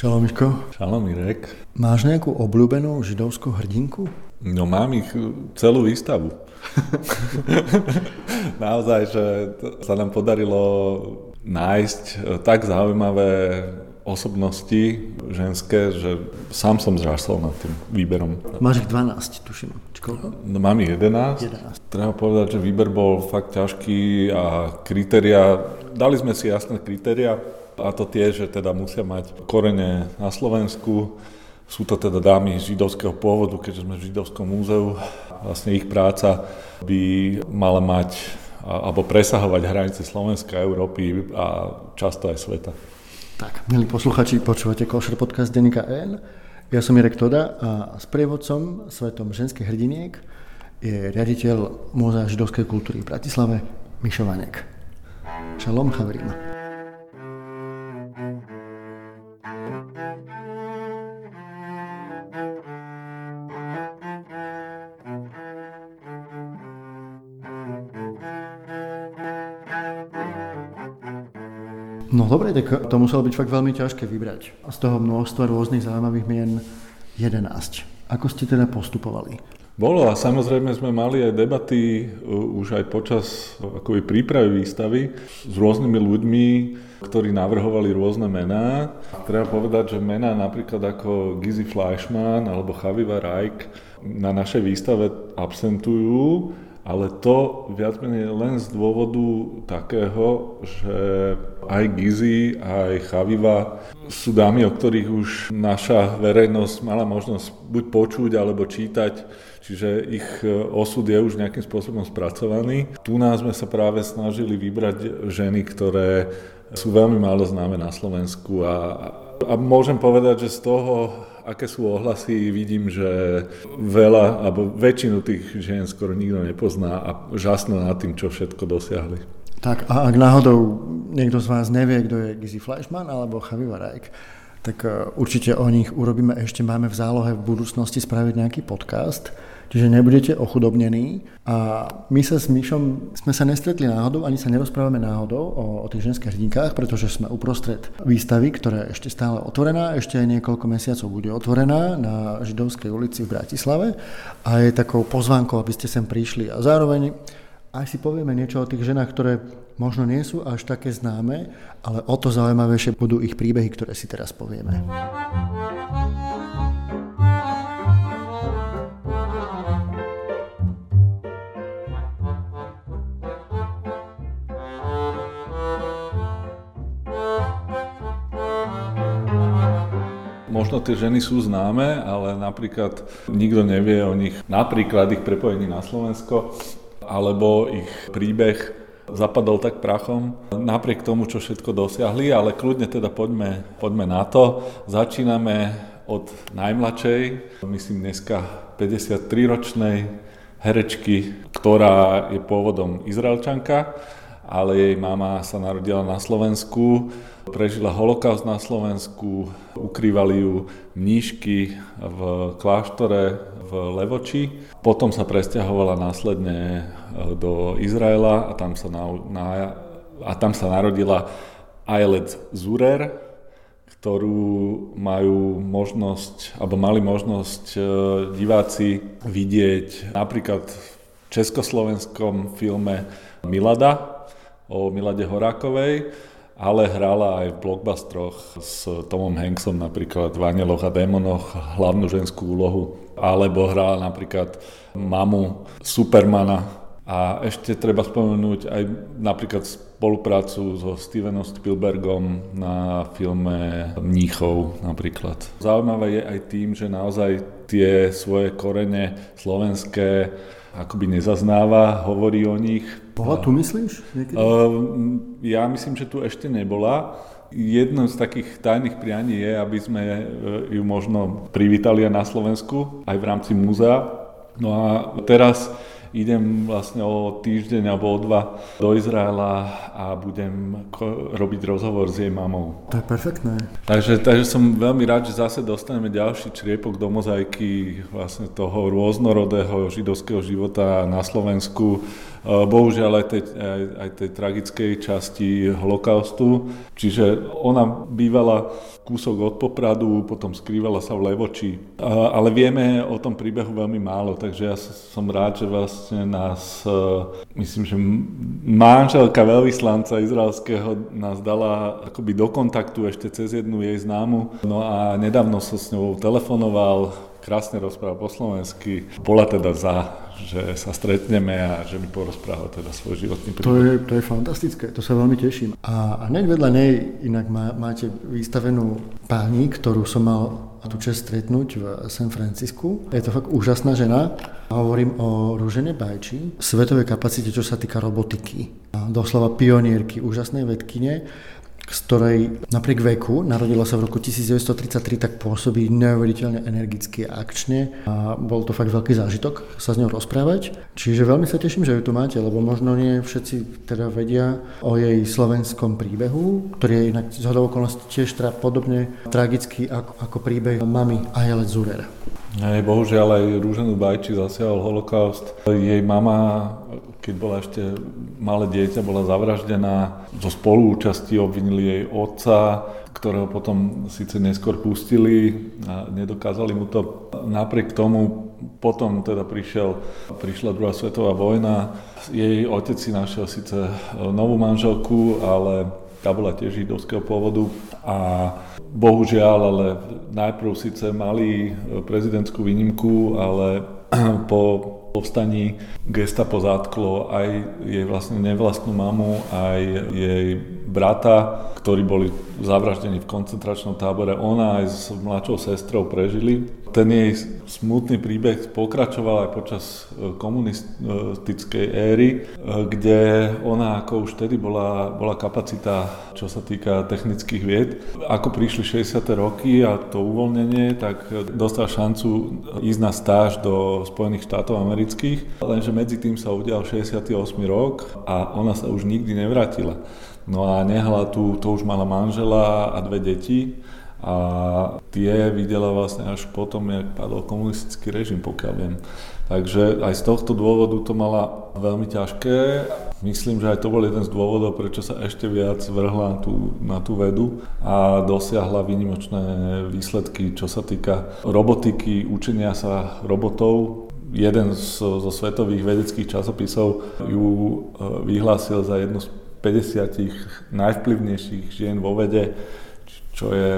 Šalom Miško. Šalom Mirek. Máš nejakú obľúbenú židovskú hrdinku? No mám ich celú výstavu. Naozaj, že sa nám podarilo nájsť tak zaujímavé osobnosti ženské, že sám som zrasol nad tým výberom. Máš ich 12, tuším. Koľko? No, mám ich 11. 11. Treba povedať, že výber bol fakt ťažký a kritéria, dali sme si jasné kritéria a to tie, že teda musia mať korene na Slovensku, sú to teda dámy židovského pôvodu, keďže sme v židovskom múzeu. Vlastne ich práca by mala mať alebo presahovať hranice Slovenska, Európy a často aj sveta. Tak, milí posluchači, počúvate Košer podcast Denika N. Ja som Irek Toda a s prievodcom svetom ženských hrdiniek je riaditeľ Múzea židovskej kultúry v Bratislave Mišo Vanek. Šalom, chavrím. No dobre, tak to muselo byť fakt veľmi ťažké vybrať. Z toho množstva rôznych zaujímavých mien 11. Ako ste teda postupovali? Bolo a samozrejme sme mali aj debaty už aj počas akoby prípravy výstavy s rôznymi ľuďmi, ktorí navrhovali rôzne mená. Treba povedať, že mená napríklad ako Gizi Fleischmann alebo Chaviva Rajk na našej výstave absentujú, ale to viac menej len z dôvodu takého, že aj Gizi, aj Chaviva sú dámy, o ktorých už naša verejnosť mala možnosť buď počuť alebo čítať, čiže ich osud je už nejakým spôsobom spracovaný. Tu nás sme sa práve snažili vybrať ženy, ktoré sú veľmi málo známe na Slovensku a, a môžem povedať, že z toho aké sú ohlasy, vidím, že veľa, alebo väčšinu tých žien skoro nikto nepozná a žasno nad tým, čo všetko dosiahli. Tak a ak náhodou niekto z vás nevie, kto je Gizi Fleischmann alebo Chaviva Rajk, tak e, určite o nich urobíme ešte, máme v zálohe v budúcnosti spraviť nejaký podcast, Čiže nebudete ochudobnení. A my sa s Myšom sme sa nestretli náhodou, ani sa nerozprávame náhodou o, o tých ženských hrdinkách, pretože sme uprostred výstavy, ktorá je ešte stále otvorená, ešte aj niekoľko mesiacov bude otvorená na Židovskej ulici v Bratislave a je takou pozvánkou, aby ste sem prišli a zároveň aj si povieme niečo o tých ženách, ktoré možno nie sú až také známe, ale o to zaujímavejšie budú ich príbehy, ktoré si teraz povieme. Možno tie ženy sú známe, ale napríklad nikto nevie o nich, napríklad ich prepojení na Slovensko, alebo ich príbeh zapadol tak prachom, napriek tomu, čo všetko dosiahli, ale kľudne teda poďme, poďme na to. Začíname od najmladšej, myslím dneska 53-ročnej herečky, ktorá je pôvodom Izraelčanka, ale jej mama sa narodila na Slovensku prežila holokaust na Slovensku, ukrývali ju mníšky v kláštore v Levoči. Potom sa presťahovala následne e, do Izraela a tam sa, na, na, a tam sa narodila Ailet Zurer, ktorú majú možnosť, alebo mali možnosť e, diváci vidieť napríklad v československom filme Milada o Milade Horákovej, ale hrala aj v blockbustroch s Tomom Hanksom, napríklad v Anieloch a démonoch, hlavnú ženskú úlohu. Alebo hrala napríklad mamu Supermana. A ešte treba spomenúť aj napríklad spoluprácu so Stevenom Spielbergom na filme Mníchov napríklad. Zaujímavé je aj tým, že naozaj tie svoje korene slovenské akoby nezaznáva, hovorí o nich. Bola tu myslíš? Uh, ja myslím, že tu ešte nebola. Jedno z takých tajných prianí je, aby sme e, ju možno privítali aj na Slovensku, aj v rámci múzea. No a teraz idem vlastne o týždeň alebo o dva do Izraela a budem robiť rozhovor s jej mamou. To je perfektné. Takže, takže som veľmi rád, že zase dostaneme ďalší čriepok do mozaiky vlastne toho rôznorodého židovského života na Slovensku bohužiaľ aj tej, aj, aj tej tragickej časti holokaustu. Čiže ona bývala kúsok od Popradu, potom skrývala sa v Levoči. Ale vieme o tom príbehu veľmi málo, takže ja som rád, že vlastne nás, e, myslím, že manželka veľvyslanca izraelského nás dala akoby do kontaktu ešte cez jednu jej známu. No a nedávno som s ňou telefonoval, krásne rozprával po slovensky. Bola teda za, že sa stretneme a že mi porozprával teda svoj životný príbeh. To je, to je fantastické, to sa veľmi teším. A, a hneď vedľa nej inak má, máte vystavenú pani, ktorú som mal tú čest stretnúť v San Francisku. Je to fakt úžasná žena. Hovorím o Rúžene Bajči, svetovej kapacite, čo sa týka robotiky. Doslova pionierky, úžasnej vedkine z ktorej napriek veku, narodila sa v roku 1933, tak pôsobí neuveriteľne energicky a akčne a bol to fakt veľký zážitok sa s ňou rozprávať. Čiže veľmi sa teším, že ju tu máte, lebo možno nie všetci teda vedia o jej slovenskom príbehu, ktorý je inak z okolností tiež teda podobne tragický ako, ako príbeh mamy Ajelet Zurer. Hej, bohužiaľ aj Rúženu Bajči zasiahol holokaust. Jej mama, keď bola ešte malé dieťa, bola zavraždená. Zo spoluúčasti obvinili jej otca, ktorého potom síce neskôr pustili a nedokázali mu to. Napriek tomu potom teda prišiel, prišla druhá svetová vojna. Jej otec si našiel síce novú manželku, ale tá bola tiež židovského pôvodu a bohužiaľ, ale najprv síce mali prezidentskú výnimku, ale po povstaní gestapo zatklo aj jej vlastne nevlastnú mamu, aj jej brata, ktorí boli zavraždení v koncentračnom tábore. Ona aj s mladšou sestrou prežili. Ten jej smutný príbeh pokračoval aj počas e, komunistickej éry, e, kde ona ako už vtedy bola, bola kapacita, čo sa týka technických vied. Ako prišli 60. roky a to uvoľnenie, tak dostal šancu ísť na stáž do Spojených štátov amerických, lenže medzi tým sa udial 68. rok a ona sa už nikdy nevrátila. No a nehala tu, to už mala manžela a dve deti a tie videla vlastne až potom, jak padol komunistický režim, pokiaľ viem. Takže aj z tohto dôvodu to mala veľmi ťažké. Myslím, že aj to bol jeden z dôvodov, prečo sa ešte viac vrhla na tú, na tú vedu a dosiahla výnimočné výsledky, čo sa týka robotiky, učenia sa robotov. Jeden z, zo svetových vedeckých časopisov ju e, vyhlásil za jednu z 50 najvplyvnejších žien vo vede, čo je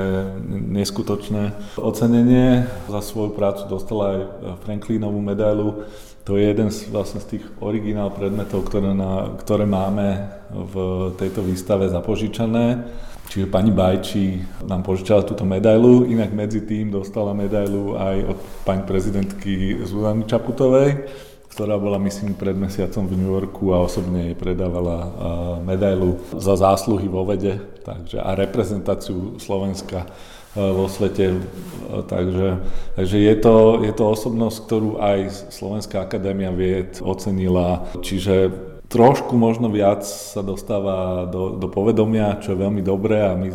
neskutočné ocenenie. Za svoju prácu dostala aj Franklinovú medailu. To je jeden z, vlastne z tých originál predmetov, ktoré, na, ktoré máme v tejto výstave zapožičané. Čiže pani Bajči nám požičala túto medailu, inak medzi tým dostala medailu aj od pani prezidentky Zuzany Čaputovej ktorá bola, myslím, pred mesiacom v New Yorku a osobne jej predávala medailu za zásluhy vo vede takže, a reprezentáciu Slovenska vo svete. Takže, takže je, to, je to osobnosť, ktorú aj Slovenská akadémia vied ocenila. Čiže trošku možno viac sa dostáva do, do povedomia, čo je veľmi dobré a my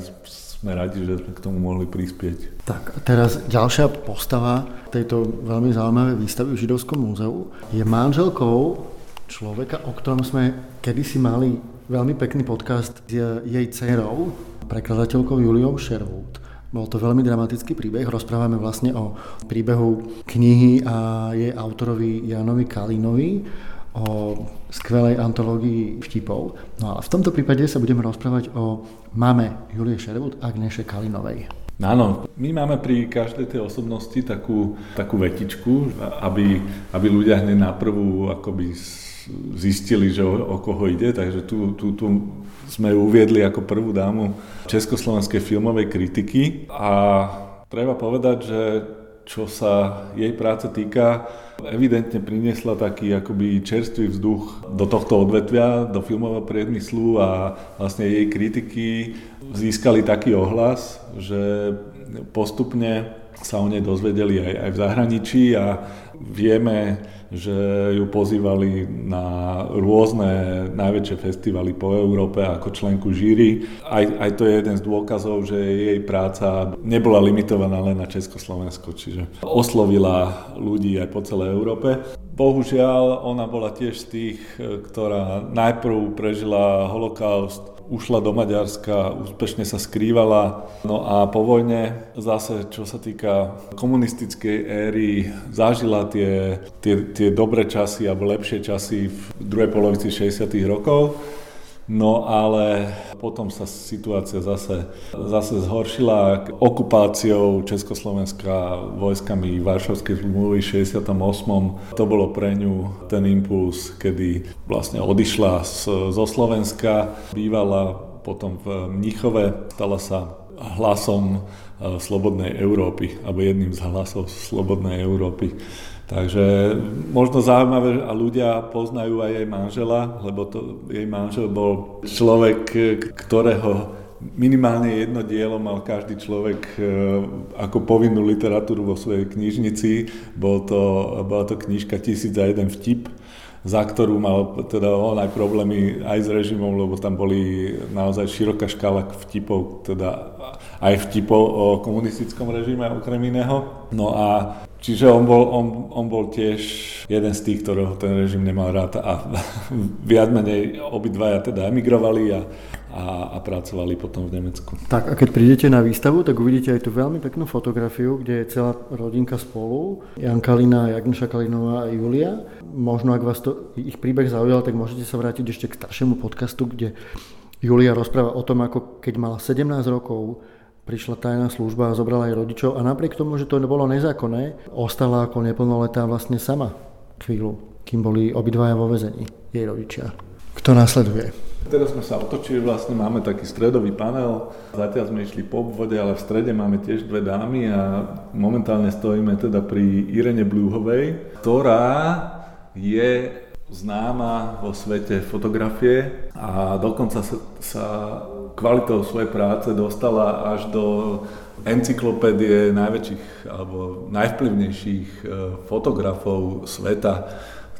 sme radi, že sme k tomu mohli prispieť. Tak a teraz ďalšia postava tejto veľmi zaujímavej výstavy v Židovskom múzeu je manželkou človeka, o ktorom sme kedysi mali veľmi pekný podcast s jej dcerou, prekladateľkou Juliou Sherwood. Bol to veľmi dramatický príbeh. Rozprávame vlastne o príbehu knihy a jej autorovi Janovi Kalinovi o skvelej antológii vtipov. No a v tomto prípade sa budeme rozprávať o mame Julie Sherwood Agneše Kalinovej. Áno, my máme pri každej tej osobnosti takú, takú vetičku, aby, aby ľudia hneď na prvú akoby zistili, že o, o koho ide, takže tu, tu, tu sme ju uviedli ako prvú dámu československej filmovej kritiky a treba povedať, že čo sa jej práce týka, evidentne priniesla taký akoby čerstvý vzduch do tohto odvetvia, do filmového priemyslu a vlastne jej kritiky získali taký ohlas, že postupne sa o nej dozvedeli aj, aj v zahraničí a vieme, že ju pozývali na rôzne najväčšie festivaly po Európe ako členku žíry. Aj, aj to je jeden z dôkazov, že jej práca nebola limitovaná len na Československo, čiže oslovila ľudí aj po celej Európe. Bohužiaľ, ona bola tiež z tých, e, ktorá najprv prežila holokaust, ušla do Maďarska, úspešne sa skrývala. No a po vojne zase, čo sa týka komunistickej éry, zažila tie, tie, tie dobré časy alebo lepšie časy v druhej polovici 60. rokov. No ale potom sa situácia zase, zase zhoršila okupáciou Československa vojskami Varšavskej zmluvy v 68. To bolo pre ňu ten impuls, kedy vlastne odišla z, zo Slovenska, bývala potom v Mnichove, stala sa hlasom eh, Slobodnej Európy, alebo jedným z hlasov Slobodnej Európy. Takže možno zaujímavé, a ľudia poznajú aj jej manžela, lebo to, jej manžel bol človek, ktorého minimálne jedno dielo mal každý človek e, ako povinnú literatúru vo svojej knižnici. Bol to, bola to knižka Tisíc a jeden vtip, za ktorú mal teda on aj problémy aj s režimom, lebo tam boli naozaj široká škála vtipov, teda aj vtipov o komunistickom režime okrem iného. No a čiže on bol, on, on bol tiež jeden z tých, ktorého ten režim nemal rád a viac menej obidvaja teda emigrovali a, a, a pracovali potom v Nemecku. Tak a keď prídete na výstavu, tak uvidíte aj tú veľmi peknú fotografiu, kde je celá rodinka spolu, Jan Kalina, Jagneša Kalinová a Julia možno ak vás to, ich príbeh zaujal, tak môžete sa vrátiť ešte k staršiemu podcastu, kde Julia rozpráva o tom, ako keď mala 17 rokov, prišla tajná služba a zobrala aj rodičov a napriek tomu, že to nebolo nezákonné, ostala ako neplnoletá vlastne sama chvíľu, kým boli obidvaja vo vezení, jej rodičia. Kto následuje? Teraz sme sa otočili, vlastne máme taký stredový panel, zatiaľ sme išli po obvode, ale v strede máme tiež dve dámy a momentálne stojíme teda pri Irene Blúhovej, ktorá je známa vo svete fotografie a dokonca sa, sa kvalitou svojej práce dostala až do encyklopédie najväčších alebo najvplyvnejších e, fotografov sveta.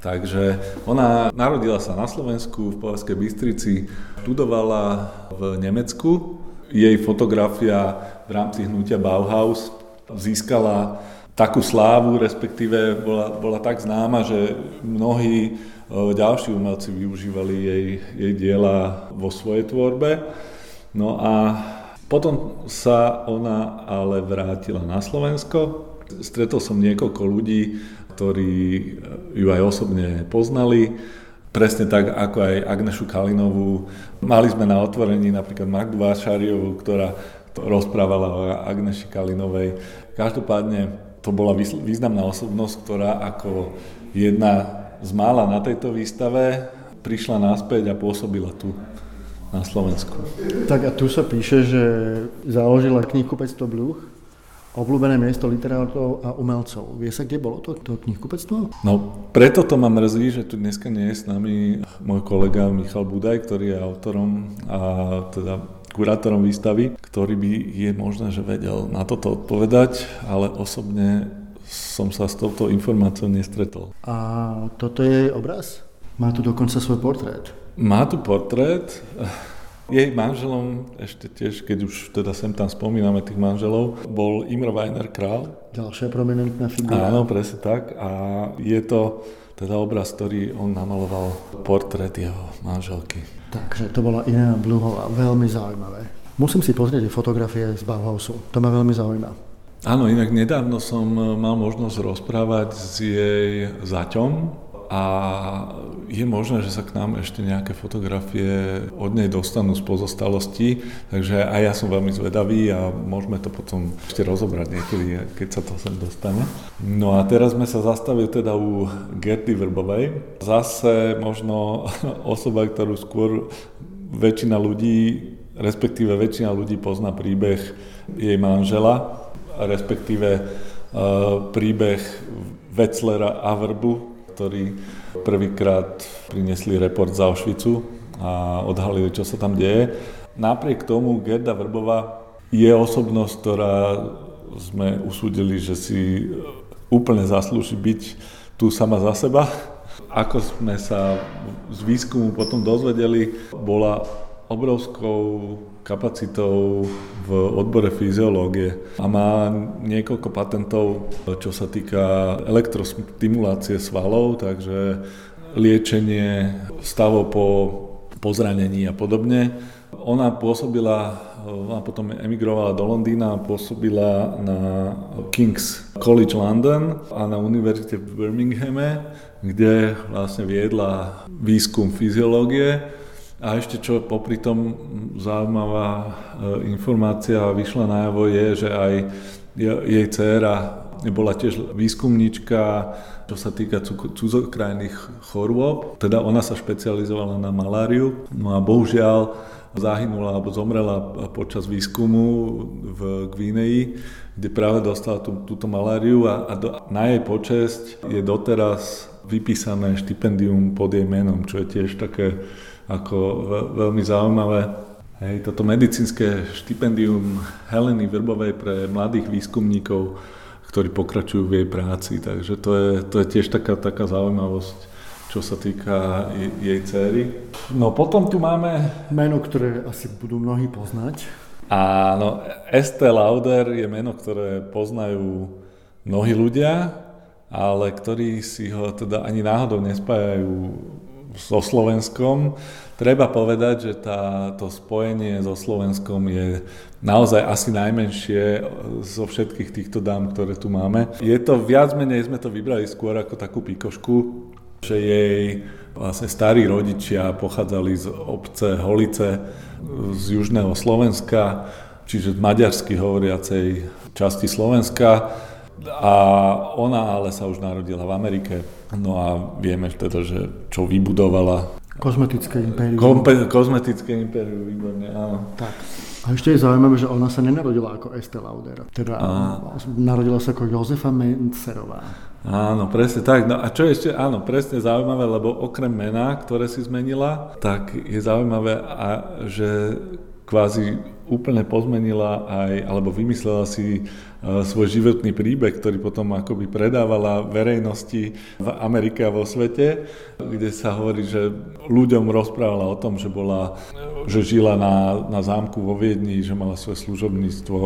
Takže ona narodila sa na Slovensku v Povazkej Bystrici, študovala v Nemecku. Jej fotografia v rámci hnutia Bauhaus získala takú slávu, respektíve bola, bola tak známa, že mnohí ďalší umelci využívali jej, jej diela vo svojej tvorbe. No a potom sa ona ale vrátila na Slovensko. Stretol som niekoľko ľudí, ktorí ju aj osobne poznali. Presne tak ako aj Agnešu Kalinovú. Mali sme na otvorení napríklad Magdu Vášariovú, ktorá rozprávala o Agneši Kalinovej. Každopádne to bola významná osobnosť, ktorá ako jedna z mála na tejto výstave prišla naspäť a pôsobila tu na Slovensku. Tak a tu sa píše, že založila knihkupectvo Bluch, obľúbené miesto literátov a umelcov. Vie sa, kde bolo to, to knihkupectvo? No, preto to ma mrzí, že tu dneska nie je s nami môj kolega Michal Budaj, ktorý je autorom a teda kurátorom výstavy, ktorý by je možné, že vedel na toto odpovedať, ale osobne som sa s touto informáciou nestretol. A toto je jej obraz? Má tu dokonca svoj portrét. Má tu portrét. Jej manželom, ešte tiež, keď už teda sem tam spomíname tých manželov, bol Imre Weiner Král. Ďalšia prominentná figura. Áno, presne tak. A je to teda obraz, ktorý on namaloval portrét jeho manželky. Takže to bola Irena Bluhová, veľmi zaujímavé. Musím si pozrieť fotografie z Bauhausu, to ma veľmi zaujíma. Áno, inak nedávno som mal možnosť rozprávať s jej zaťom, a je možné, že sa k nám ešte nejaké fotografie od nej dostanú z pozostalostí, takže aj ja som veľmi zvedavý a môžeme to potom ešte rozobrať niekedy, keď sa to sem dostane. No a teraz sme sa zastavili teda u Gerty Vrbovej. Zase možno osoba, ktorú skôr väčšina ľudí, respektíve väčšina ľudí pozná príbeh jej manžela, respektíve uh, príbeh Wetzlera a Vrbu, ktorí prvýkrát priniesli report z Auschwitzu a odhalili, čo sa tam deje. Napriek tomu Gerda Vrbová je osobnosť, ktorá sme usúdili, že si úplne zaslúži byť tu sama za seba. Ako sme sa z výskumu potom dozvedeli, bola obrovskou kapacitou v odbore fyziológie a má niekoľko patentov, čo sa týka elektrostimulácie svalov, takže liečenie stavov po pozranení a podobne. Ona pôsobila, ona potom emigrovala do Londýna a pôsobila na King's College London a na univerzite v Birminghame, kde vlastne viedla výskum fyziológie a ešte čo popri tom zaujímavá e, informácia vyšla najavo je, že aj jej dcéra bola tiež výskumníčka, čo sa týka cudzokrajných chorôb. Teda ona sa špecializovala na maláriu, no a bohužiaľ zahynula alebo zomrela počas výskumu v Gvineji, kde práve dostala tú, túto maláriu a, a do, na jej počesť je doteraz vypísané štipendium pod jej menom, čo je tiež také ako veľmi zaujímavé. Hej, toto medicínske štipendium Heleny Vrbovej pre mladých výskumníkov, ktorí pokračujú v jej práci. Takže to je, to je tiež taká, taká zaujímavosť, čo sa týka jej céry. No potom tu máme... Meno, ktoré asi budú mnohí poznať. Áno, Estée Lauder je meno, ktoré poznajú mnohí ľudia, ale ktorí si ho teda ani náhodou nespájajú so Slovenskom. Treba povedať, že tá, to spojenie so Slovenskom je naozaj asi najmenšie zo všetkých týchto dám, ktoré tu máme. Je to viac menej, sme to vybrali skôr ako takú pikošku, že jej vlastne starí rodičia pochádzali z obce Holice z južného Slovenska, čiže maďarsky hovoriacej časti Slovenska a ona ale sa už narodila v Amerike. No a vieme teda, že čo vybudovala. Kozmetické impérium. Kompe- kozmetické impérium, výborne, áno. Tak. A ešte je zaujímavé, že ona sa nenarodila ako Estée Lauder. Teda a... narodila sa ako Jozefa Mencerová. Áno, presne tak. No a čo ešte, áno, presne zaujímavé, lebo okrem mena, ktoré si zmenila, tak je zaujímavé, a, že kvázi úplne pozmenila aj, alebo vymyslela si svoj životný príbeh, ktorý potom akoby predávala verejnosti v Amerike a vo svete, kde sa hovorí, že ľuďom rozprávala o tom, že bola, že žila na, na zámku vo Viedni, že mala svoje služobníctvo,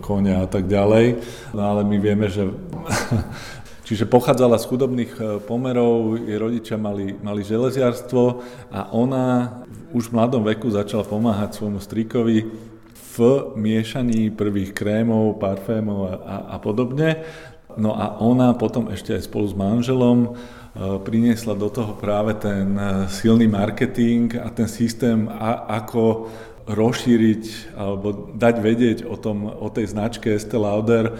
konia a tak ďalej. No ale my vieme, že Čiže pochádzala z chudobných e, pomerov, jej rodičia mali, mali železiarstvo a ona už v mladom veku začala pomáhať svojmu strikovi v miešaní prvých krémov, parfémov a, a, a podobne. No a ona potom ešte aj spolu s manželom e, priniesla do toho práve ten e, silný marketing a ten systém, a, ako rozšíriť alebo dať vedieť o, tom, o tej značke Estée Lauder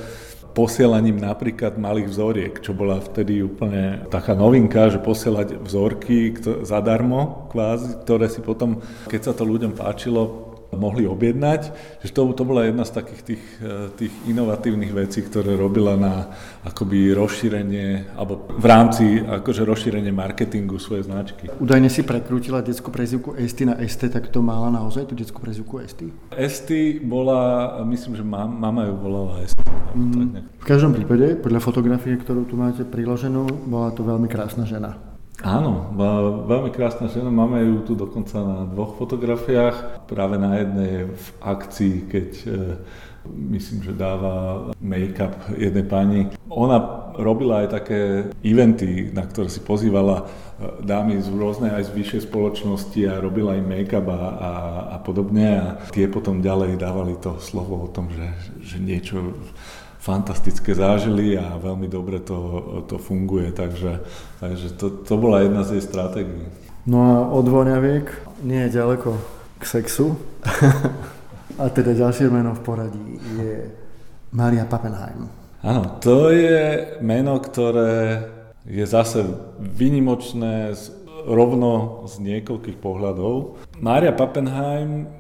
posielaním napríklad malých vzoriek, čo bola vtedy úplne taká novinka, že posielať vzorky zadarmo, kvázi, ktoré si potom, keď sa to ľuďom páčilo, mohli objednať. Že to, to bola jedna z takých tých, eh, tých inovatívnych vecí, ktoré robila na akoby rozšírenie, alebo v rámci akože rozšírenie marketingu svojej značky. Údajne si prekrútila detskú prezivku Esty na Este, tak to mala naozaj tú detskú prezivku Esty? Esty bola, myslím, že mama ju volala Esty. Mm, v každom prípade, podľa fotografie, ktorú tu máte priloženú, bola to veľmi krásna žena. Áno, veľmi krásna žena, máme ju tu dokonca na dvoch fotografiách. Práve na jednej je v akcii, keď e, myslím, že dáva make-up jednej pani. Ona robila aj také eventy, na ktoré si pozývala e, dámy z rôznej aj z vyššej spoločnosti a robila im make-up a, a, a podobne a tie potom ďalej dávali to slovo o tom, že, že niečo fantastické zážili a veľmi dobre to, to funguje, takže, takže to, to bola jedna z jej stratégií. No a od voňaviek nie je ďaleko k sexu. a teda ďalšie meno v poradí je Maria Pappenheim. Áno, to je meno, ktoré je zase vynimočné z, rovno z niekoľkých pohľadov. Mária Pappenheim,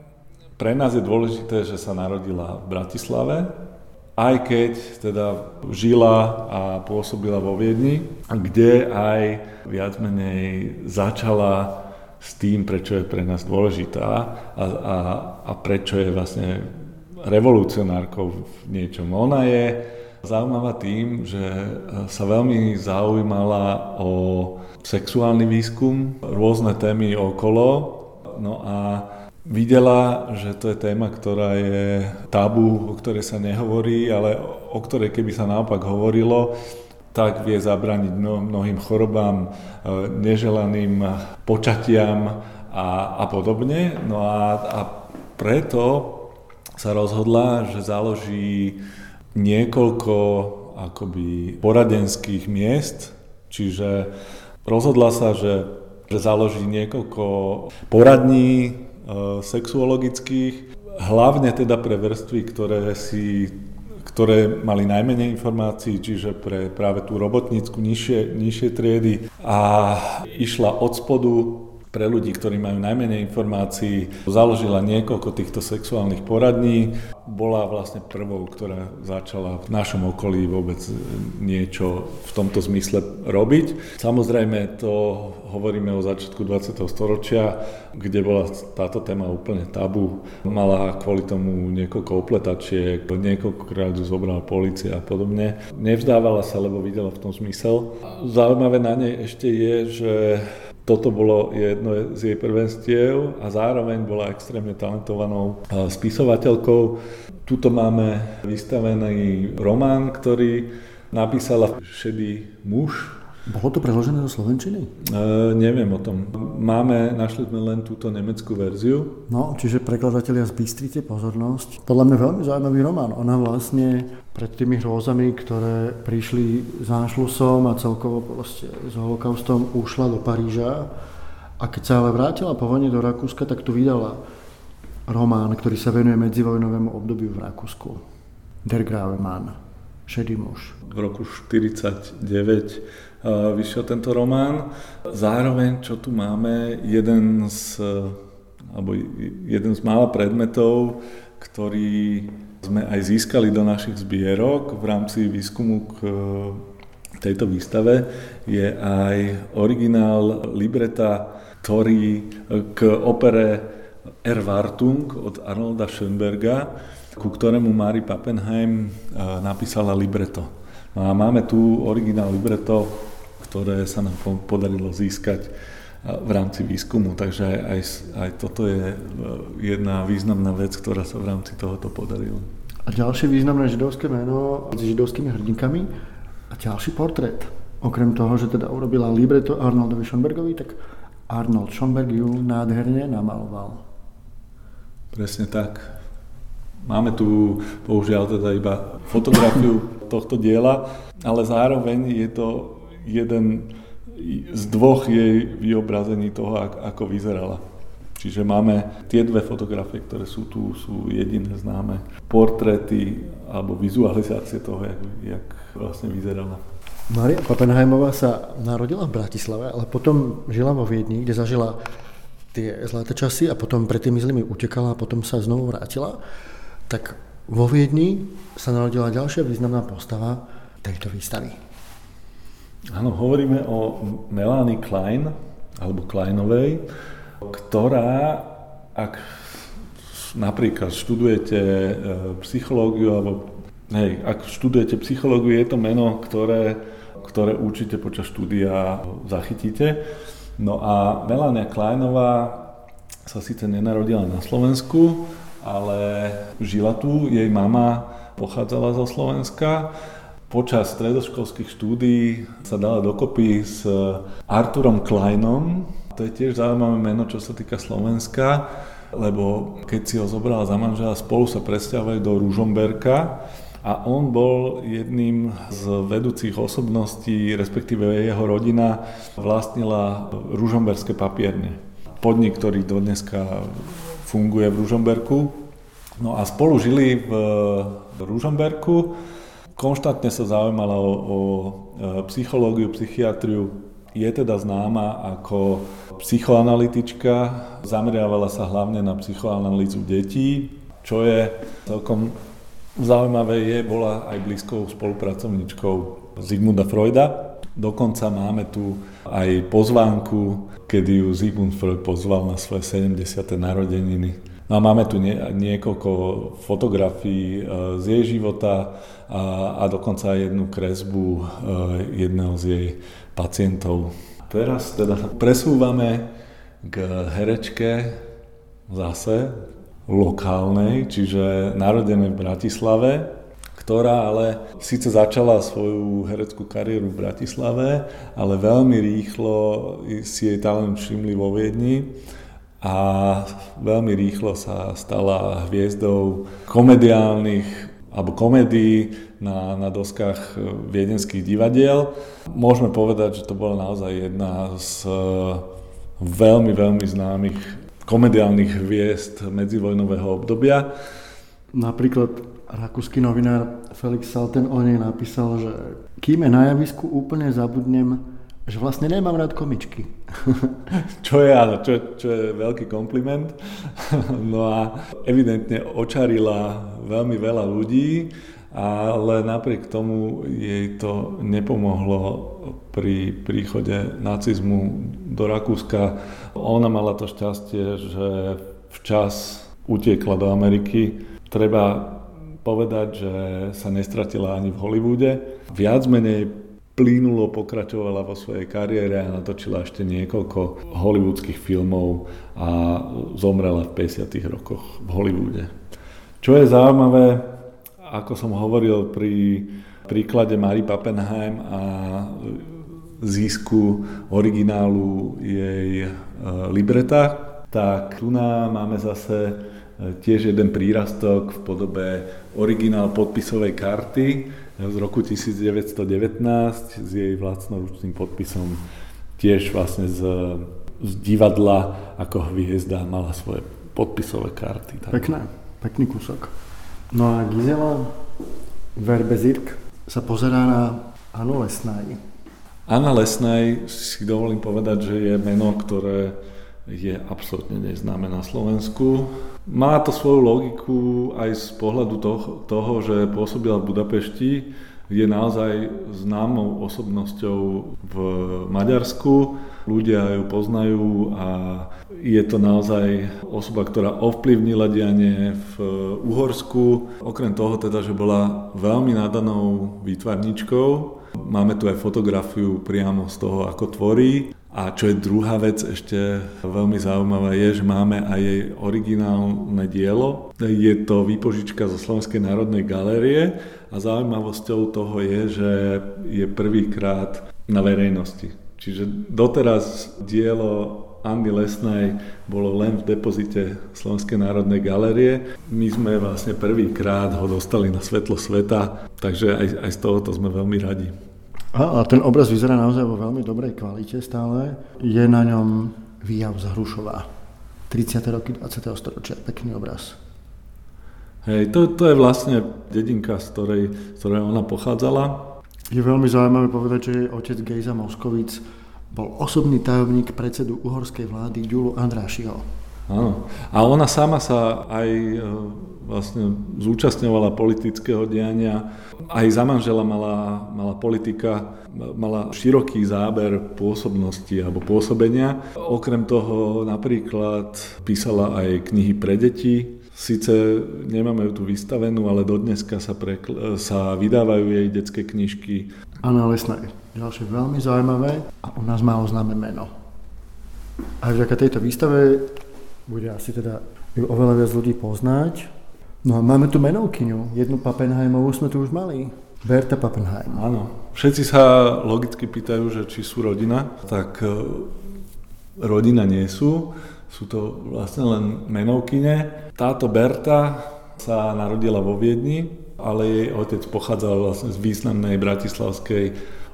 pre nás je dôležité, že sa narodila v Bratislave, aj keď teda žila a pôsobila vo Viedni, kde aj viac menej začala s tým, prečo je pre nás dôležitá a, a, a prečo je vlastne revolucionárkou v niečom. Ona je zaujímavá tým, že sa veľmi zaujímala o sexuálny výskum, rôzne témy okolo, no a videla, že to je téma, ktorá je tabu, o ktorej sa nehovorí, ale o ktorej keby sa naopak hovorilo, tak vie zabrániť mnohým chorobám, e, neželaným počatiam a, a podobne. No a, a preto sa rozhodla, že založí niekoľko akoby poradenských miest, čiže rozhodla sa, že, že založí niekoľko poradní sexuologických, hlavne teda pre vrstvy, ktoré si ktoré mali najmenej informácií, čiže pre práve tú robotnícku nižšie, nižšie triedy. A išla od spodu pre ľudí, ktorí majú najmenej informácií, založila niekoľko týchto sexuálnych poradní. Bola vlastne prvou, ktorá začala v našom okolí vôbec niečo v tomto zmysle robiť. Samozrejme to hovoríme o začiatku 20. storočia, kde bola táto téma úplne tabu. Mala kvôli tomu niekoľko opletačiek, niekoľkokrát ju zobrala policia a podobne. Nevzdávala sa, lebo videla v tom zmysel. Zaujímavé na nej ešte je, že toto bolo jedno z jej prvenstiev a zároveň bola extrémne talentovanou spisovateľkou. Tuto máme vystavený román, ktorý napísala Šedý muž, bolo to preložené do Slovenčiny? E, neviem o tom. Máme, našli sme len túto nemeckú verziu. No, čiže prekladatelia zbystrite pozornosť. Podľa mňa veľmi zaujímavý román. Ona vlastne pred tými hrôzami, ktoré prišli za Anšlusom a celkovo proste s holokaustom ušla do Paríža. A keď sa ale vrátila po vojne do Rakúska, tak tu vydala román, ktorý sa venuje medzivojnovému obdobiu v Rakúsku. Der Grave Mann, šedý muž. V roku 1949 vyšiel tento román. Zároveň, čo tu máme, jeden z, alebo jeden z mála predmetov, ktorý sme aj získali do našich zbierok v rámci výskumu k tejto výstave, je aj originál libreta, ktorý k opere Erwartung od Arnolda Schönberga, ku ktorému Mari Pappenheim napísala libreto. No a máme tu originál libreto ktoré sa nám podarilo získať v rámci výskumu. Takže aj, aj, aj toto je e, jedna významná vec, ktorá sa v rámci tohoto podarila. A ďalšie významné židovské meno s židovskými hrdinkami a ďalší portrét. Okrem toho, že teda urobila libreto Arnoldovi Schonbergovi, tak Arnold Schonberg ju nádherne namaloval. Presne tak. Máme tu, bohužiaľ, teda iba fotografiu tohto diela, ale zároveň je to jeden z dvoch jej vyobrazení toho, ako vyzerala. Čiže máme tie dve fotografie, ktoré sú tu, sú jediné známe. Portréty alebo vizualizácie toho, jak, jak vlastne vyzerala. Maria Pappenheimová sa narodila v Bratislave, ale potom žila vo Viedni, kde zažila tie zlaté časy a potom pred tými zlými utekala a potom sa znovu vrátila. Tak vo Viedni sa narodila ďalšia významná postava tejto výstavy. Áno, hovoríme o Melanie Klein, alebo Kleinovej, ktorá, ak napríklad študujete e, psychológiu, alebo hej, ak študujete psychológiu, je to meno, ktoré, ktoré určite počas štúdia zachytíte. No a Melania Kleinová sa síce nenarodila na Slovensku, ale žila tu, jej mama pochádzala zo Slovenska Počas stredoškolských štúdií sa dala dokopy s Arturom Kleinom. To je tiež zaujímavé meno, čo sa týka Slovenska, lebo keď si ho zobrala za manžela, spolu sa presťahovali do Ružomberka a on bol jedným z vedúcich osobností, respektíve jeho rodina vlastnila ružomberské papierne. Podnik, ktorý do dneska funguje v Ružomberku. No a spolu žili v Ružomberku Konštantne sa zaujímala o, o e, psychológiu, psychiatriu. Je teda známa ako psychoanalytička, zameriavala sa hlavne na psychoanalýzu detí, čo je celkom zaujímavé, je, bola aj blízkou spolupracovníčkou Zigmunda Freuda. Dokonca máme tu aj pozvánku, kedy ju Zigmund Freud pozval na svoje 70. narodeniny No a máme tu nie, niekoľko fotografií e, z jej života a, a dokonca aj jednu kresbu e, jedného z jej pacientov. Teraz teda presúvame k herečke zase lokálnej, čiže narodenej v Bratislave, ktorá ale síce začala svoju hereckú kariéru v Bratislave, ale veľmi rýchlo si jej talent všimli vo Viedni a veľmi rýchlo sa stala hviezdou komediálnych alebo komédií na, na doskách viedenských divadiel. Môžeme povedať, že to bola naozaj jedna z veľmi, veľmi známych komediálnych hviezd medzivojnového obdobia. Napríklad rakúsky novinár Felix Salten o nej napísal, že kým je na javisku úplne zabudnem, že vlastne nemám rád komičky. čo je áno, čo, čo je veľký kompliment. no a evidentne očarila veľmi veľa ľudí, ale napriek tomu jej to nepomohlo pri príchode nacizmu do Rakúska. Ona mala to šťastie, že včas utiekla do Ameriky. Treba povedať, že sa nestratila ani v Hollywoode. Viac menej plínulo pokračovala vo svojej kariére a natočila ešte niekoľko hollywoodských filmov a zomrela v 50. rokoch v Hollywoode. Čo je zaujímavé, ako som hovoril pri príklade Mary Pappenheim a zisku originálu jej e, libreta, tak tu máme zase tiež jeden prírastok v podobe originál podpisovej karty z roku 1919 s jej vlastnoručným podpisom tiež vlastne z, z divadla ako hviezda mala svoje podpisové karty. Tak. Pekné, pekný kúsok. No a Gizela Verbezirk sa pozerá na Anu Lesnaj. Anna Lesnej si dovolím povedať, že je meno, ktoré je absolútne neznáme na Slovensku. Má to svoju logiku aj z pohľadu toho, toho že pôsobila v Budapešti, je naozaj známou osobnosťou v Maďarsku. Ľudia ju poznajú a je to naozaj osoba, ktorá ovplyvnila dianie v Uhorsku. Okrem toho teda, že bola veľmi nadanou výtvarničkou, Máme tu aj fotografiu priamo z toho, ako tvorí. A čo je druhá vec ešte veľmi zaujímavá je, že máme aj jej originálne dielo. Je to výpožička zo Slovenskej národnej galérie a zaujímavosťou toho je, že je prvýkrát na verejnosti. Čiže doteraz dielo Andy Lesnej bolo len v depozite Slovenskej národnej galérie. My sme vlastne prvýkrát ho dostali na svetlo sveta, takže aj, aj z tohoto sme veľmi radi. A, a ten obraz vyzerá naozaj vo veľmi dobrej kvalite stále. Je na ňom výjav z Hrušová. 30. roky 20. storočia. Pekný obraz. Hej, to, to je vlastne dedinka, z ktorej, z ktorej ona pochádzala. Je veľmi zaujímavé povedať, že jej otec Gejza Moskovic bol osobný tajomník predsedu uhorskej vlády Ďulu Andrášiho. Áno. A ona sama sa aj e, vlastne zúčastňovala politického diania. Aj za manžela mala, mala politika, mala široký záber pôsobnosti alebo pôsobenia. Okrem toho napríklad písala aj knihy pre deti. Sice nemáme ju tu vystavenú, ale dodneska sa, prekl- sa vydávajú jej detské knižky. Anna Lesná Ďalšie veľmi zaujímavé a u nás má známe meno. A vďaka tejto výstave bude asi teda ju oveľa viac ľudí poznať. No a máme tu menovkyňu, jednu Pappenheimovú sme tu už mali. Berta Pappenheim. Áno. Všetci sa logicky pýtajú, že či sú rodina, tak e, rodina nie sú. Sú to vlastne len menovkyne. Táto Berta sa narodila vo Viedni, ale jej otec pochádzal vlastne z významnej bratislavskej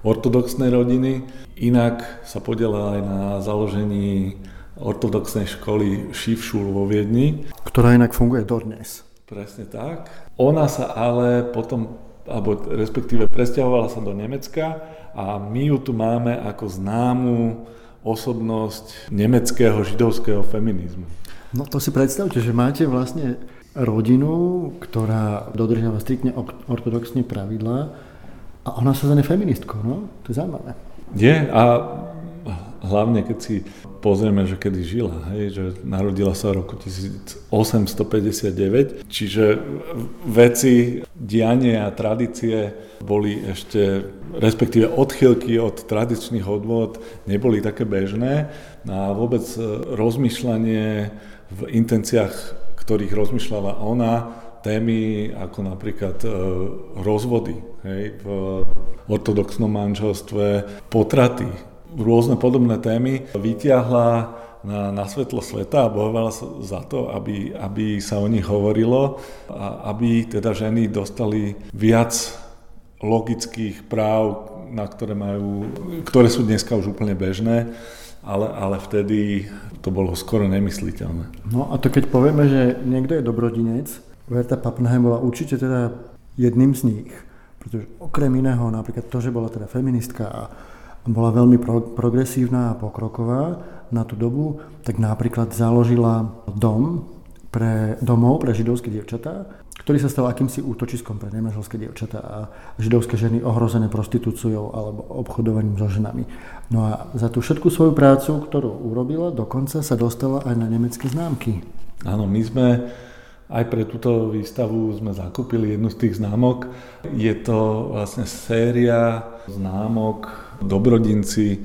ortodoxnej rodiny. Inak sa podielala aj na založení ortodoxnej školy Šivšul vo Viedni. Ktorá inak funguje dodnes. Presne tak. Ona sa ale potom, alebo respektíve presťahovala sa do Nemecka a my ju tu máme ako známu osobnosť nemeckého židovského feminizmu. No to si predstavte, že máte vlastne rodinu, ktorá dodržiava striktne ortodoxne pravidlá a ona sa stane feministkou, no? To je zaujímavé. Je a hlavne keď si pozrieme, že kedy žila, hej, že narodila sa v roku 1859, čiže veci, dianie a tradície boli ešte, respektíve odchylky od tradičných odvod neboli také bežné a vôbec rozmýšľanie v intenciách, ktorých rozmýšľala ona, témy ako napríklad e, rozvody hej, v ortodoxnom manželstve, potraty, rôzne podobné témy vytiahla na, na svetlo sveta a bojovala za to, aby, aby sa o nich hovorilo a aby teda ženy dostali viac logických práv, na ktoré, majú, ktoré sú dneska už úplne bežné, ale, ale vtedy to bolo skoro nemysliteľné. No a to keď povieme, že niekto je dobrodinec, Verta Pappenheim bola určite teda jedným z nich, pretože okrem iného napríklad to, že bola teda feministka a bola veľmi pro, progresívna a pokroková na tú dobu, tak napríklad založila dom pre domov pre židovské dievčatá, ktorý sa stal akýmsi útočiskom pre nemanželské dievčatá a židovské ženy ohrozené prostitúciou alebo obchodovaním so ženami. No a za tú všetku svoju prácu, ktorú urobila, dokonca sa dostala aj na nemecké známky. Áno, my sme aj pre túto výstavu sme zakúpili jednu z tých známok. Je to vlastne séria známok dobrodinci e,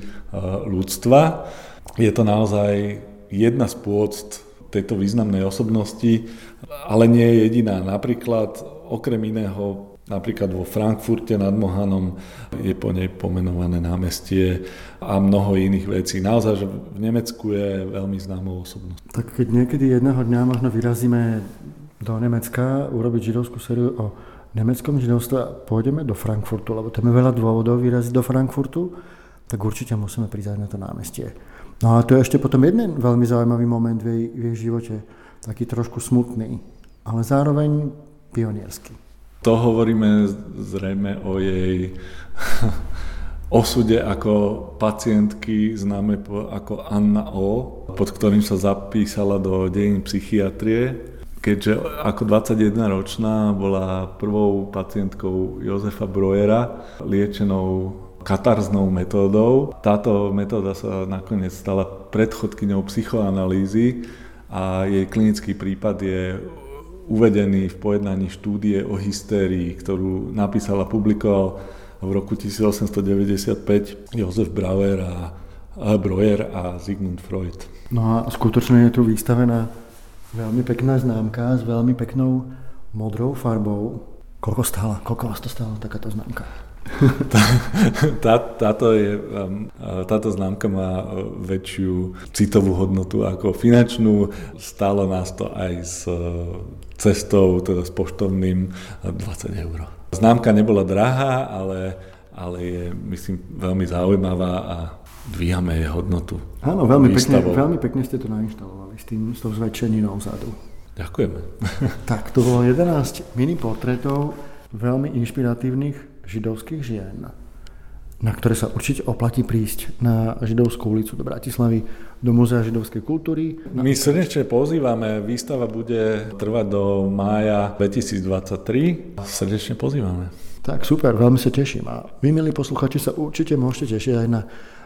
ľudstva. Je to naozaj jedna z pôct tejto významnej osobnosti, ale nie je jediná. Napríklad, okrem iného, napríklad vo Frankfurte nad Mohanom je po nej pomenované námestie a mnoho iných vecí. Naozaj, že v Nemecku je veľmi známou osobnosť. Tak keď niekedy jedného dňa možno vyrazíme do Nemecka urobiť židovskú sériu o nemeckom židovstve a pôjdeme do Frankfurtu, lebo tam je veľa dôvodov vyraziť do Frankfurtu, tak určite musíme prísť na to námestie. No a to je ešte potom jeden veľmi zaujímavý moment v jej, v jej živote, taký trošku smutný, ale zároveň pionierský. To hovoríme zrejme o jej osude ako pacientky známe ako Anna O, pod ktorým sa zapísala do dejín psychiatrie keďže ako 21-ročná bola prvou pacientkou Jozefa Brojera, liečenou katarznou metódou. Táto metóda sa nakoniec stala predchodkyňou psychoanalýzy a jej klinický prípad je uvedený v pojednaní štúdie o hystérii, ktorú napísal a publikoval v roku 1895 Jozef Brauer a, a Breuer a Sigmund Freud. No a skutočne je tu vystavená Veľmi pekná známka s veľmi peknou modrou farbou. Koľko stála? Koľko vás to stála takáto známka? tá, táto, je, um, táto známka má uh, väčšiu citovú hodnotu ako finančnú. Stálo nás to aj s uh, cestou, teda s poštovným 20 uh, eur. Známka nebola drahá, ale, ale je, myslím, veľmi zaujímavá a dvíhame jej hodnotu. Áno, veľmi pekne, veľmi pekne ste to nainštalovali s, tým, s tou zväčšeninou vzadu. Ďakujeme. tak, to bolo 11 mini portrétov veľmi inšpiratívnych židovských žien, na ktoré sa určite oplatí prísť na Židovskú ulicu do Bratislavy, do Múzea židovskej kultúry. My srdečne pozývame, výstava bude trvať do mája 2023. Srdečne pozývame. Tak super, veľmi sa teším. A vy, milí posluchači, sa určite môžete tešiť aj na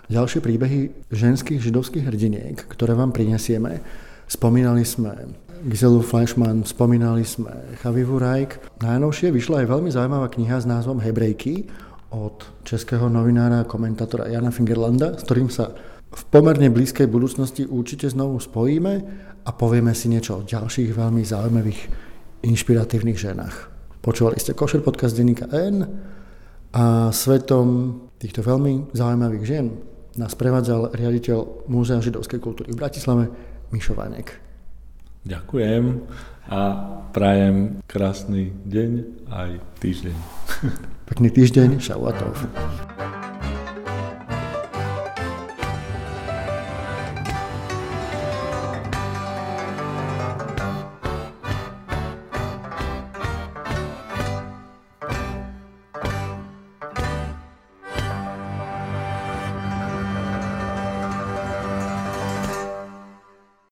ďalšie príbehy ženských židovských hrdiniek, ktoré vám prinesieme. Spomínali sme Giselu Fleischmann, spomínali sme Chavivu Rajk. Najnovšie vyšla aj veľmi zaujímavá kniha s názvom Hebrejky od českého novinára a komentátora Jana Fingerlanda, s ktorým sa v pomerne blízkej budúcnosti určite znovu spojíme a povieme si niečo o ďalších veľmi zaujímavých inšpiratívnych ženách. Počúvali ste Košer podcast denníka N a svetom týchto veľmi zaujímavých žien nás prevádzal riaditeľ Múzea židovskej kultúry v Bratislave, Mišo Vanek. Ďakujem a prajem krásny deň aj týždeň. Pekný týždeň, šauatov.